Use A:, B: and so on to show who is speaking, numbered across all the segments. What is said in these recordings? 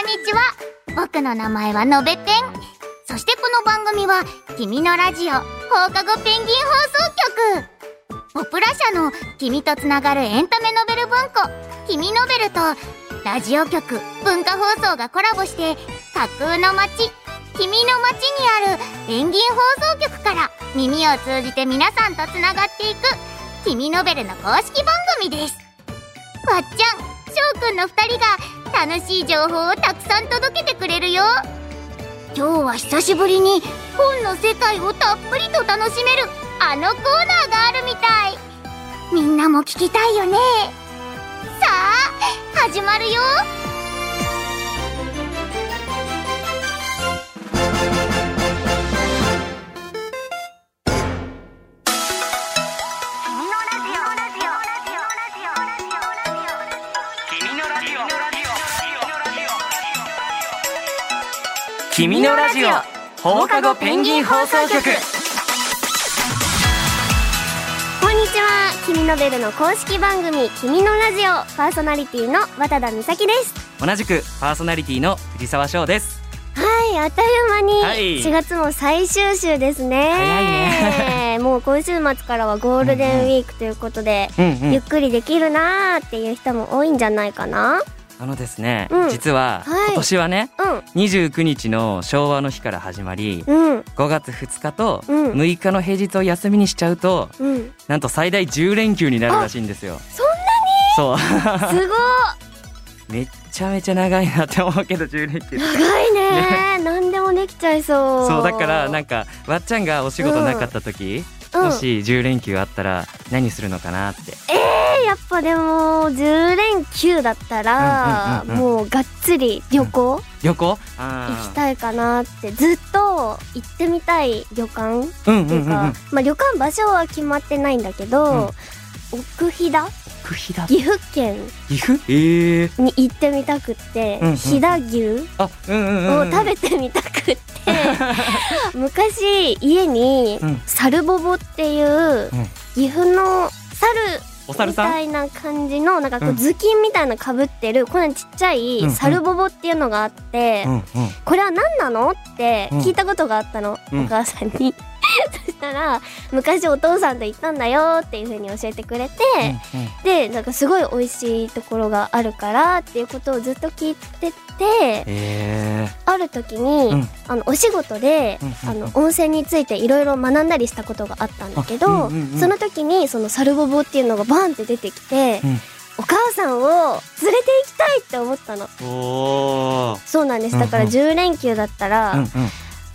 A: んにちは。僕の名前はのべペン。そしてこの番組は君のラジオ放課後ペンギン放送局。ポプラ社の君とつながるエンタメノベル文庫君ノベルとラジオ局文化放送がコラボして架空の街君の街にあるペンギン放送局から耳を通じて皆さんとつながっていく君ノベルの公式番組です。わっちゃん翔くんの2人が楽しい情報をたくさん届けてくれるよ。今日は久しぶりに本の世界をたっぷりと楽しめるあのコーナーがあるみたい。みんなも聞きたいよね。さあ始まるよ。
B: 君のラジオ。放課後ペンギン放送局。
C: こんにちは。君ノベルの公式番組君のラジオ。パーソナリティの渡田美咲です。
B: 同じくパーソナリティの藤沢翔です。
C: はいあっという間に
B: はい。
C: 4月も最終週ですね。
B: 早いね。
C: もう今週末からはゴールデンウィークということで、
B: うんうん。
C: ゆっくりできるなーっていう人も多いんじゃないかな
B: あのですね、
C: うん。
B: 実は
C: はい。
B: 今年はね
C: う
B: 29日の昭和の日から始まり
C: んうん。
B: 5月2日と
C: うん。
B: 6日の平日を休みにしちゃうと
C: うん。
B: なんと最大10連休になるらしいんですよ。
C: そん
B: そう。
C: なにすご
B: めっちゃめちゃ長いなって思うけど10連休。
C: い長いね。何でもできちゃいそう。
B: そうだからなんかわっちゃんがお仕事なかった時、
C: うん
B: もし10連休あったら何するのかなって。
C: えーやっぱでも10連休だったら、
B: うんうんうんうん。
C: もうがっつり旅行？
B: 旅行？
C: 行
B: あ
C: きたいかなって。ずっと行ってみたい旅館？っ
B: いうん
C: ていうか、まあ旅館場所は決まってないんだけど、奥飛騨？
B: 奥飛騨
C: 岐阜県。
B: 岐阜？ええー、
C: に行ってみたくって、
B: うんうん
C: 飛騨牛。
B: あうんうんうん、うん、
C: を食べてみたくって、昔家に
B: うん。
C: サルボボっていう
B: うん。
C: 岐阜の猿みたいな感じのなんかこ
B: う
C: うん。頭巾みたいなかぶってるこんなちっちゃ
B: うん
C: い
B: うん。
C: サルボボっていうのがあって、
B: うんうん。
C: これは何なのって聞いたことがあったの、
B: うん。
C: お母さんに。そしたら昔お父さんと行ったんだよっていう風に教えてくれて、でなんかすごい美味しいところがあるからっていうことをずっと聞いてて
B: え
C: ある時に、
B: うん。
C: あのお仕事で、
B: うん
C: あの温泉についていろいろ学んだりしたことがあったんだけど、
B: あうんうんうん。
C: その時にそのサルボボっていうのがバンって出てきて、
B: うん。
C: お母さんを連れて行きたいって思ったの。そうなんです。だから
B: うんうん。
C: 10連休だったら、
B: うんうん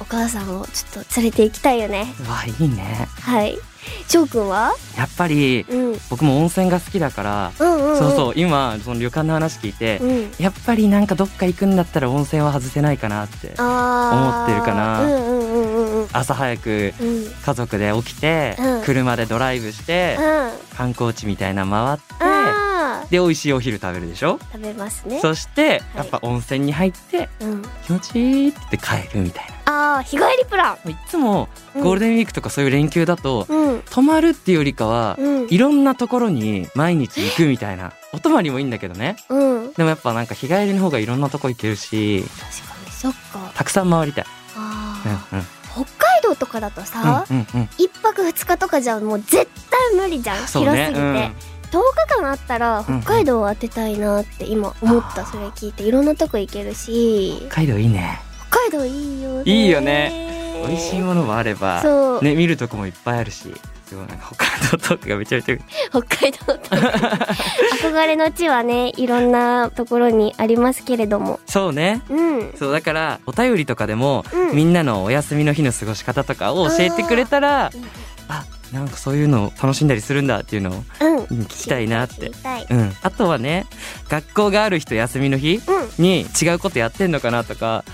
C: お母さんをちょっと連れて行きたいよね。
B: うわいいね。
C: はい。翔くんは？
B: やっぱり
C: うん。
B: 僕も温泉が好きだから、
C: うんうん、うん、
B: そうそう今その旅館の話聞いて、
C: うん。
B: やっぱりなんかどっか行くんだったら温泉は外せないかなって思ってるかな。
C: うんうんうんうんうん。
B: 朝早く
C: うん。
B: 家族で起きて、
C: うん。
B: 車でドライブして、
C: うん。
B: 観光地みたいなの回ってで美味しいお昼食べるでしょ？
C: 食べますね。
B: そしてやっぱ温泉に入って
C: うん。
B: 気持ちいいって帰るみたい
C: ああ日帰りプラン。
B: ないつも
C: うん。
B: ゴールデンウィークとかそういう連休だと、
C: うん。
B: 泊まるっていうよりかは、
C: うん。
B: いろんなところに毎日行くみたいな。お泊まりもいいんだけどね。
C: うん。
B: でもやっぱなんか日帰りの方がいろんなとこ行けるし
C: 確かにそっか。
B: たくさん回りたい、
C: あ
B: うんうん、
C: ー北海道とかだとさ、
B: うんうんうん。
C: 一泊二日とかじゃもう絶対無理じゃん、広すぎて、
B: うん。
C: 10日間あったら北海道を当てたいなって今思った、それ聞いて。いろんなとこ行けるし。
B: 北海道いいね。
C: 北海道いいよね。
B: いいよ美味しいものもあればね見るとこもいっぱいあるしすごいなんか北海道トークがめちゃめちゃ
C: 北海道と憧れの地はねいろんなところにありますけれども。
B: そうね。
C: うん。
B: そうだからお便りとかでも、
C: うん。
B: みんなのお休みの日の過ごし方とかを教えてくれたらあなんかそういうのを楽しんだりするんだっていうのを、
C: うん。
B: うん聞きたいなって。
C: 知りたい。
B: うん、あとはね学校がある人休みの日
C: うん。
B: に違うことやってんのかなとか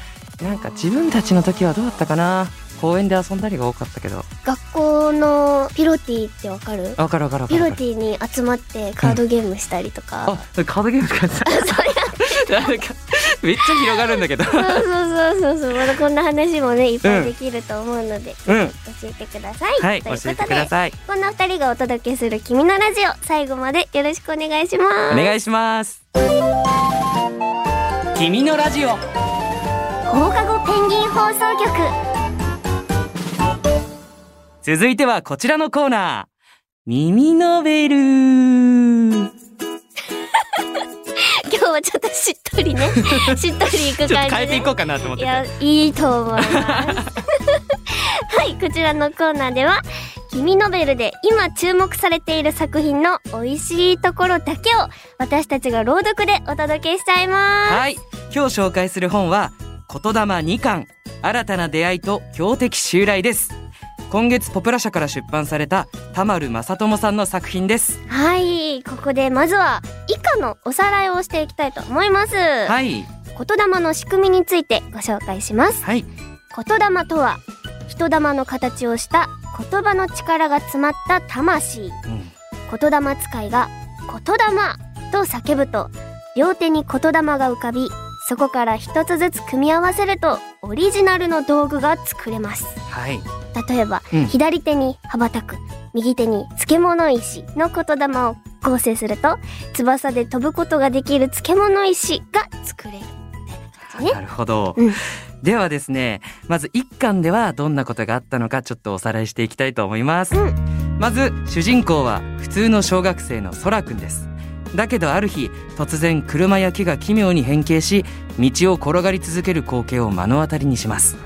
B: なんか自分たちの時はどうだったかな？公園で遊んだりが多かったけど。
C: 学校のピロティってわかる？
B: あわかるわかる
C: ピロティに集まってカードゲームしたりとか、
B: あそれカードゲームとかやってたなんかめっちゃ広がるんだけど。
C: そうそうそうそうそう。まだこんな話もねいっぱいできると思うので、
B: うん。
C: 教えてください。
B: はい
C: ということで
B: 教えてください。
C: こんな二人がお届けする「君のラジオ」最後までよろしくお願いします。
B: お願いします。君のラジオ
C: 放課後ペンギン放送局。
B: 続いてはこちらのコーナー。耳のベル。
C: 今日はちょっとしっとりね。しっとりいく感じで
B: ちょっと変えていこうかなと思ってて。
C: いやいいと思います。はいこちらのコーナーでは君ノベルで今注目されている作品の美味しいところだけを私たちが朗読でお届けしちゃいます。
B: はい。今日紹介する本は言霊2巻。新たな出会いと強敵襲来です。今月ポプラ社から出版された田丸正智さんの作品です。
C: はい。ここでまずは以下のおさらいをしていきたいと思います、
B: はい。
C: 言霊の仕組みについてご紹介します。
B: はい。
C: 言霊とは人霊の形をした言葉の力が詰まった魂。
B: うん。
C: 言霊使いが「言霊」と叫ぶと両手に言霊が浮かびそこから一つずつ組み合わせるとオリジナルの道具が作れます。
B: はい。
C: 例えば、
B: うん。
C: 左手に羽ばたく右手に漬物石の言霊を合成すると翼で飛ぶことができる漬物石が作れるね。
B: なるほど、
C: うん。
B: ではですねまず一巻ではどんなことがあったのかちょっとおさらいしていきたいと思います、
C: う
B: まず主人公は普通の小学生のそらくんですだけどある日突然車や木が奇妙に変形し道を転がり続ける光景を目の当たりにします。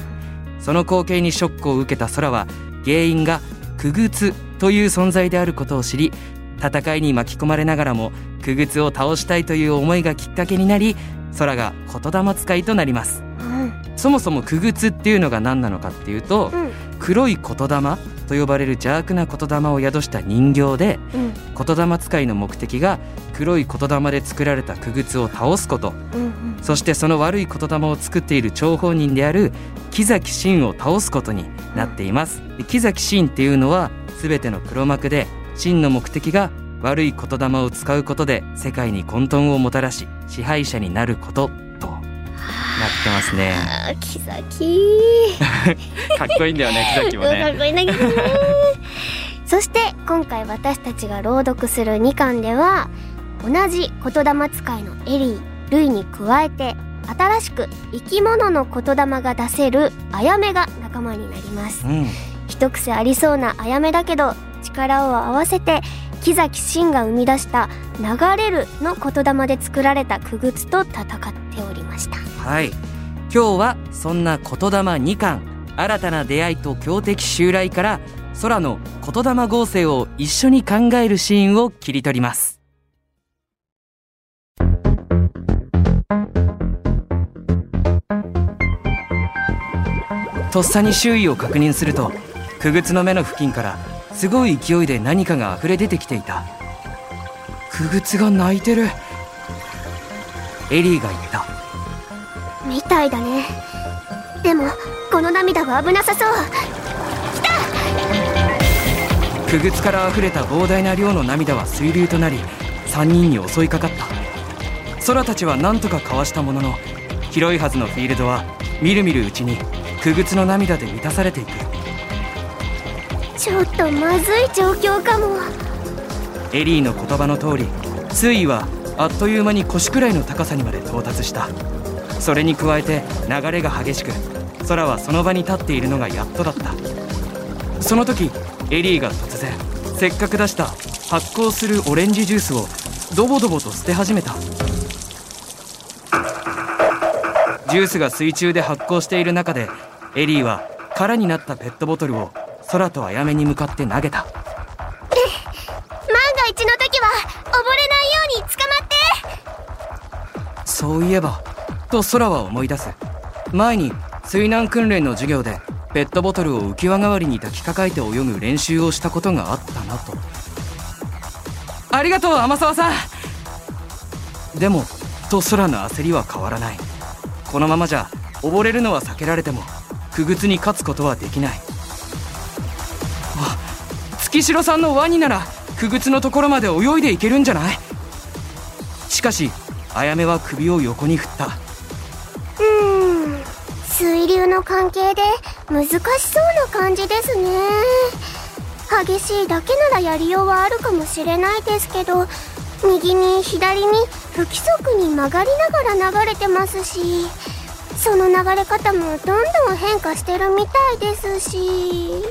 B: その光景にショックを受けた空は原因がクグツという存在であることを知り戦いに巻き込まれながらもクグツを倒したいという思いがきっかけになり空が言霊使いとなります。
C: うん。
B: そもそもクグツっていうのが何なのかっていうと
C: うん。
B: 黒い言霊と呼ばれる邪悪な言霊を宿した人形で
C: うん。
B: 言霊使いの目的が黒い言霊で作られたクグツを倒すこと。
C: うんうん。
B: そしてその悪い言霊を作っている張本人である木崎真を倒すことになっています。で木崎真っていうのは全ての黒幕で真の目的が悪い言霊を使うことで世界に混沌をもたらし支配者になることとなってますね。
C: 木崎
B: かっこいいんだよね 木崎も
C: かっ
B: ね
C: こいいんだけどね。そして今回私たちが朗読する2巻では同じ言霊使いのエリールイに加えて新しく生き物の言霊が出せるアヤメが仲間になります。
B: うん。
C: 一癖ありそうなアヤメだけど力を合わせて木崎真が生み出した「流れる」の言霊で作られたクグツと戦っておりました。
B: はい今日はそんな言霊2巻新たな出会いと強敵襲来から空の言霊合成を一緒に考えるシーンを切り取ります。とっさに周囲を確認するとクグツの目の付近からすごい勢いで何かが溢れ出てきていた。クグツが泣いてる。エリーが言った。
C: みたいだね。でもこの涙は危なさそう。
B: くぐつから溢れた膨大な量の涙は水流となり3人に襲いかかった。空たちは何とかかわしたものの広いはずのフィールドはみるみるうちにくぐつの涙で満たされていく。
C: ちょっとまずい状況かも。
B: エリーの言葉の通り水位はあっという間に腰くらいの高さにまで到達したそれに加えて流れが激しく空はその場に立っているのがやっとだった。その時エリーが突然せっかく出した発酵するオレンジジュースをドボドボと捨て始めた。ジュースが水中で発酵している中でエリーは空になったペットボトルを空とあやめに向かって投げた。
C: 万が一の時は溺れないように捕まって。
B: そういえばと空は思い出す。前に水難訓練の授業でペットボトルを浮き輪代わりに抱きかかえて泳ぐ練習をしたことがあったなと。ありがとう天沢さん。でもと空の焦りは変わらない。このままじゃ溺れるのは避けられてもくぐつに勝つことはできない。あ月城さんのワニならくぐつのところまで泳いでいけるんじゃない？しかしあやめは首を横に振った。
C: 水流の関係で難しそうな感じですね。激しいだけならやりようはあるかもしれないですけど右に左に不規則に曲がりながら流れてますしその流れ方もどんどん変化してるみたいですし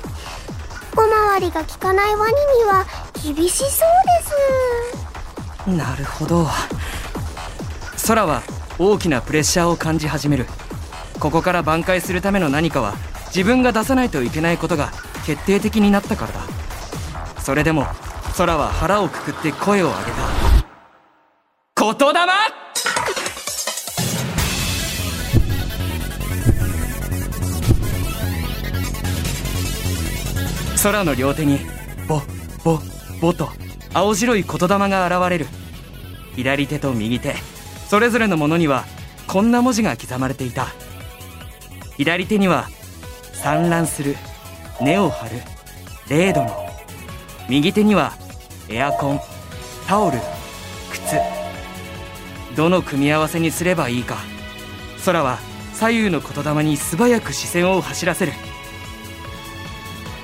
C: 小回りが利かないワニには厳しそうです。
B: なるほど。空は大きなプレッシャーを感じ始める。ここから挽回するための何かは自分が出さないといけないことが決定的になったからだ。それでも空は腹をくくって声を上げた。言霊!空の両手にボボボと青白い言霊が現れる。左手と右手それぞれのものにはこんな文字が刻まれていた。左手には産卵する根を張る0度の右手にはエアコンタオル靴。どの組み合わせにすればいいか。空は左右の言霊に素早く視線を走らせる。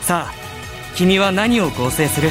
B: さあ君は何を合成する？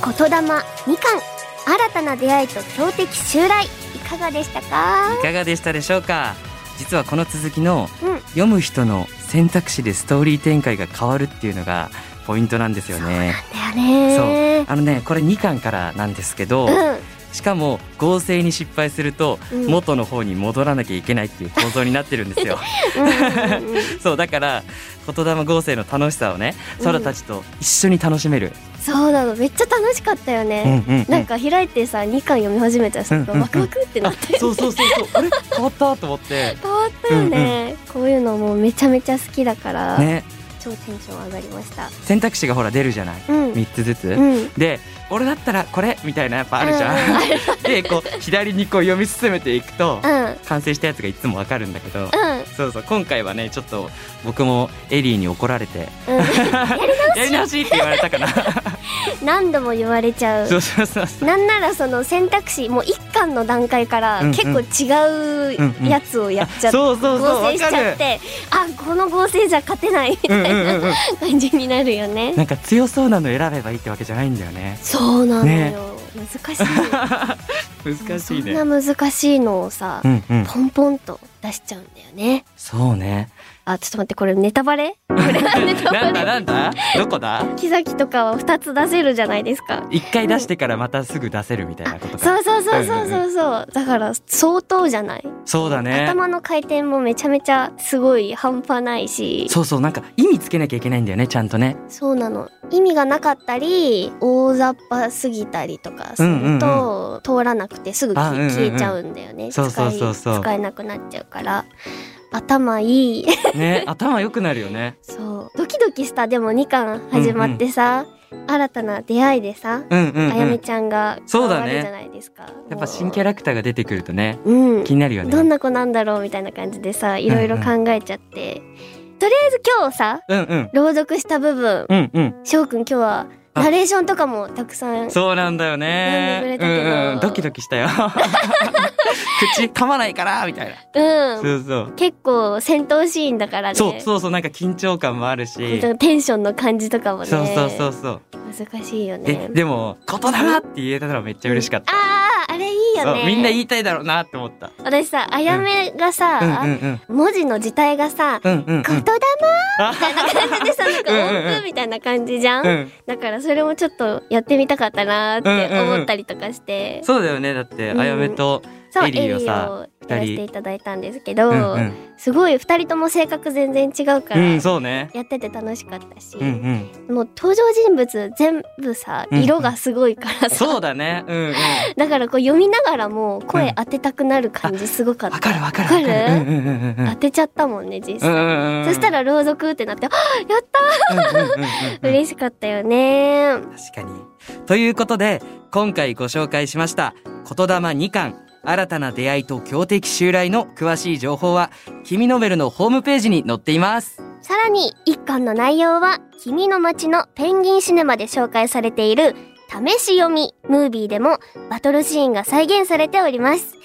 C: 言霊みかん。新たな出会いと強敵襲来。いかがでしたか？
B: いかがでしたでしょうか？実はこの続きの
C: うん。
B: 読む人の選択肢でストーリー展開が変わるっていうのがポイントなんですよね。
C: だよね
B: あのねこれ2巻からなんですけど、
C: うん
B: しかも合成に失敗すると
C: うん。
B: 元の方に戻らなきゃいけないっていう構造になってるんですよ。
C: うんうんうん
B: そうだから言霊合成の楽しさをね
C: うん。
B: 空たちと一緒に楽しめる、
C: そうなの。めっちゃ楽しかったよ
B: うん
C: ね、
B: うんうん。
C: なんか開いてさ2巻読み始めたらさ、
B: うんうんうん。
C: ワクワクってなって
B: そうそうそうそう。あれ？変わった？と思って。
C: 変わったよね、こういうのもうめちゃめちゃ好きだから、
B: ね
C: 超テンション上がりました。
B: 選択肢がほら出るじゃない？
C: うん。
B: 3つずつ、
C: うん。
B: で俺だったらこれみたいなやっぱあるじゃん、
C: うん。
B: でこう左にこう読み進めていくと
C: うん。
B: 完成したやつがいつもわかるんだけど、
C: うん
B: そうそう今回はねちょっと僕もエリーに怒られて。
C: うん。
B: やり直し。って言われたかな。
C: 何度も言われちゃう。
B: そうそうそう
C: なんならその選択肢もう一巻の段階から
B: うんうん。
C: 結構違うやつをやっちゃって、合成しちゃってあこの合成じゃ勝てない。みたいな
B: うんうん。うんうん
C: 感じになるよね、
B: なんか強そうなの選べばいいってわけじゃないんだよね。
C: そうなのよ、
B: ね。
C: 難しい。
B: 難しいね。
C: そんな難しいのをさ、
B: うんうん。
C: ポンポンと出しちゃうんだよね。
B: そうね。
C: あちょっと待ってこれネタバレ？これはネタ
B: なんだ
C: バレ？
B: なんだ？どこだ？
C: 木崎とかは2つ出せるじゃないですか。
B: 一回出してからまたすぐ出せるみたいなことか
C: そうそうそうそうそうそう。だから相当じゃない、
B: そうだね。
C: 頭の回転もめちゃめちゃすごい半端ないし。
B: そうそうなんか意味つけなきゃいけないんだよねちゃんとね。
C: そうなの。意味がなかったり大雑把すぎたりとかすると、通らなくてすぐき
B: あうんうんうん。
C: 消えちゃうんだよね、
B: そうそうそうそう。
C: 使い使えなくなっちゃうから頭いい。
B: ね頭良くなるよね。
C: そう。ドキドキしたでも2巻始まってさ、新たな出会いでさ、
B: うんうん、うん、
C: あやめちゃんが加
B: そうだね。
C: わるじゃないですか。
B: やっぱ新キャ
C: ラ
B: ラクターが出てくるとね
C: うん。
B: 気になるよね。
C: どんな子なんだろうみたいな感じでさいろいろ考えちゃって、とりあえず今日さ
B: うんうん。
C: 朗読した部分。
B: うんうん。
C: 翔くん今日は
B: あ
C: ナレーションとかもたくさん
B: そうなんだよね。うんうん、ドキドキしたよ。口噛まないからみたいな、
C: うん。
B: そうそう。
C: 結構戦闘シーンだからね。
B: そうそうそうなんか緊張感もあるし。
C: テンションの感じとかもね。
B: そうそうそうそう。
C: 難しいよ
B: で
C: ね。
B: でも言霊って言えたのはめっちゃ嬉しかった、
C: あーあれいいよね。
B: みんな言いたいだろうなって思った。
C: 私さあやめがさ、
B: うん。うんうん
C: 文字の字体がさ、
B: うんうんうん。
C: 言霊
B: あ
C: みたいな感じでさなんか
B: うんうんうん。
C: 音符みたいな感じじゃん、
B: うん。
C: だからそれもちょっとやってみたかったなーって思ったりとかして、
B: そうだよね。だって
C: うん
B: あやめと
C: そう
B: エリーをさ
C: やらせていただいたんですけど、
B: うんうん。
C: すごい二人とも性格全然違うから、
B: うんそうね。
C: やってて楽しかったし、
B: うんうん。
C: もう登場人物全部さ
B: うん
C: 色がすごいからさ、
B: そうだね。うんうん。
C: だからこう読みながらも声当てたくなる感じすごかった、
B: わかるわかる
C: わかる。
B: わかる？うんうんうんうん
C: 当てちゃったもんね実際、
B: うんうんうん
C: そしたら朗読ってなって、あやった
B: うんうんうんう
C: 嬉しかったよね。
B: 確かに。ということで、今回ご紹介しました、言霊2巻、新たな出会いと強敵襲来の詳しい情報は、君ノベルのホームページに載っています。
C: さらに一巻の内容は、君の街のペンギンシネマで紹介されている試し読みムービーでもバトルシーンが再現されております。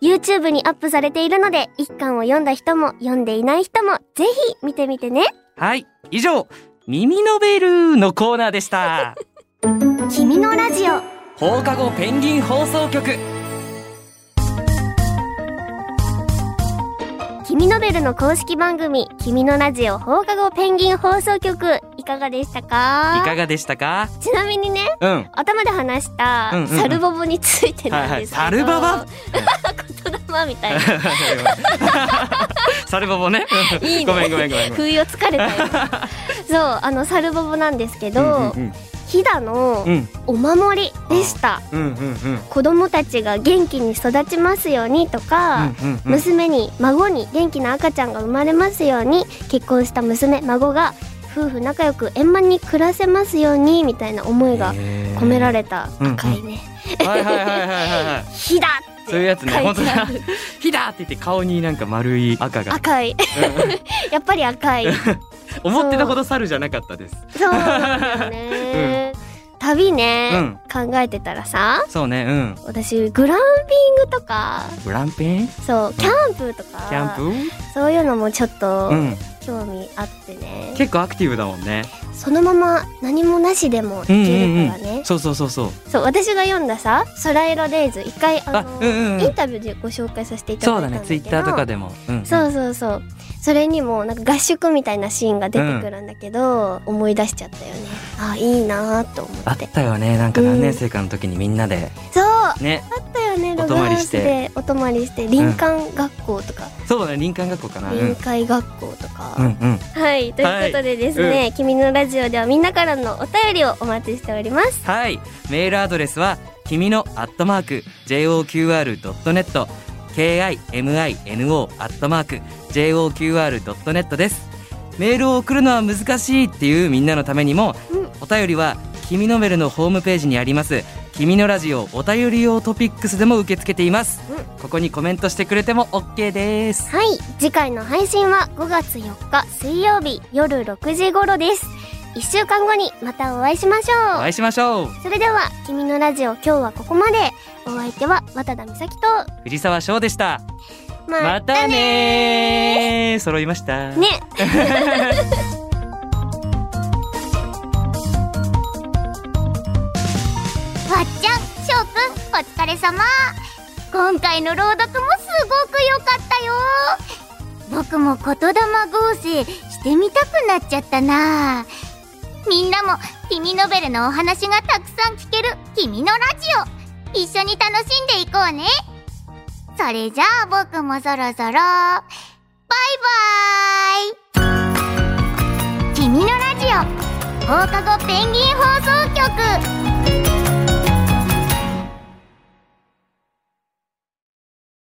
C: YouTube にアップされているので、一巻を読んだ人も読んでいない人もぜひ見てみてね。
B: はい以上耳のベルのコーナーでした
C: 君のラジオ。
B: 放課後ペンギン放送局
C: 君のベルの公式番組、君のラジオ放課後ペンギン放送局、いかがでしたか？
B: いかがでしたか？
C: ちなみにね、
B: うん。
C: 頭で話した
B: うんうんうん。
C: サルボボについてなんですけど、
B: はいはい。サルババ
C: 言霊みたいな。
B: サルボボね。
C: いいね。
B: ごめんごめんごめん
C: 不意 をつかれたよ。そう、あの、サルボボなんですけど、
B: うん
C: 飛騨の
B: うん。
C: お守りでした。
B: うんうんうん。
C: 子供たちが元気に育ちますようにとか、
B: うんうんうん。
C: 娘に孫に元気な赤ちゃんが生まれますように結婚した娘孫が夫婦仲良く円満に暮らせますようにみたいな思いが込められた赤いね
B: はいはいはいはいはいはい「
C: 火だ!」
B: そういうやつね。本当だ
C: てある。
B: 火だ。って言って顔になんか丸い赤が。
C: 赤い。やっぱり赤い
B: 思ってたほど猿じゃなかったです。
C: そう。だよね、旅ね、考えてたらさ。
B: そうねうん。
C: 私グランピングとか。
B: グランピン？
C: そうキャンプとか、
B: キャンプ？
C: そういうのもちょっと
B: うん
C: 興味あってね、
B: 結構アクティブだもんね。
C: そのまま何もなしでもいけるからね、
B: そうそうそうそう。
C: そう私が読んださ「空色デイズ」一回あの
B: あうんうんうん。
C: インタビューでご紹介させていただ
B: そだ
C: いうたんだけど。
B: ねツイッターとかでも。うん
C: そうそうそう。それにもなんか合宿みたいなシーンが出てくるんだけど、思い出しちゃったよね。あいいなと思
B: あ
C: っ
B: ってたよね。なんか何年生かの時にみんなで。
C: そう。あ
B: ね
C: ったよね
B: お
C: ログハウス
B: 泊まりして
C: でお泊まりして林間学校とか、
B: そうだね林間学校かな。うん。
C: 臨海学校とか、
B: うんうん。
C: はいということでですね、君のラジオではみんなからのお便りをお待ちしております。
B: はい。メールアドレスは君のアットマーク JOQR.net KIMINO アットマーク JOQR.net です。メールを送るのは難しいっていうみんなのためにも、
C: うん。
B: お便りは君のメルのホームページにあります君のラジオお便り用トピックスでも受け付けています、
C: うん。
B: ここにコメントしてくれても OK です。
C: はい。次回の配信は5月4日水曜日夜6時頃です。1週間後にまたお会いしましょう。
B: お会いしましょう。
C: それでは「君のラジオ」今日はここまで。お相手は渡田美咲と
B: 藤沢翔でした。
C: ま
B: またねー。揃いました。
C: ね
A: わっちゃんしょうくんお疲れ様。今回の朗読もすごく良かったよ。僕も言霊合成してみたくなっちゃったな。みんなも君ノベルのお話がたくさん聞ける君のラジオ。一緒に楽しんでいこうね。それじゃあ僕もそろそろ。バイバーイ。君のラジオ。放課後ペンギン放送局。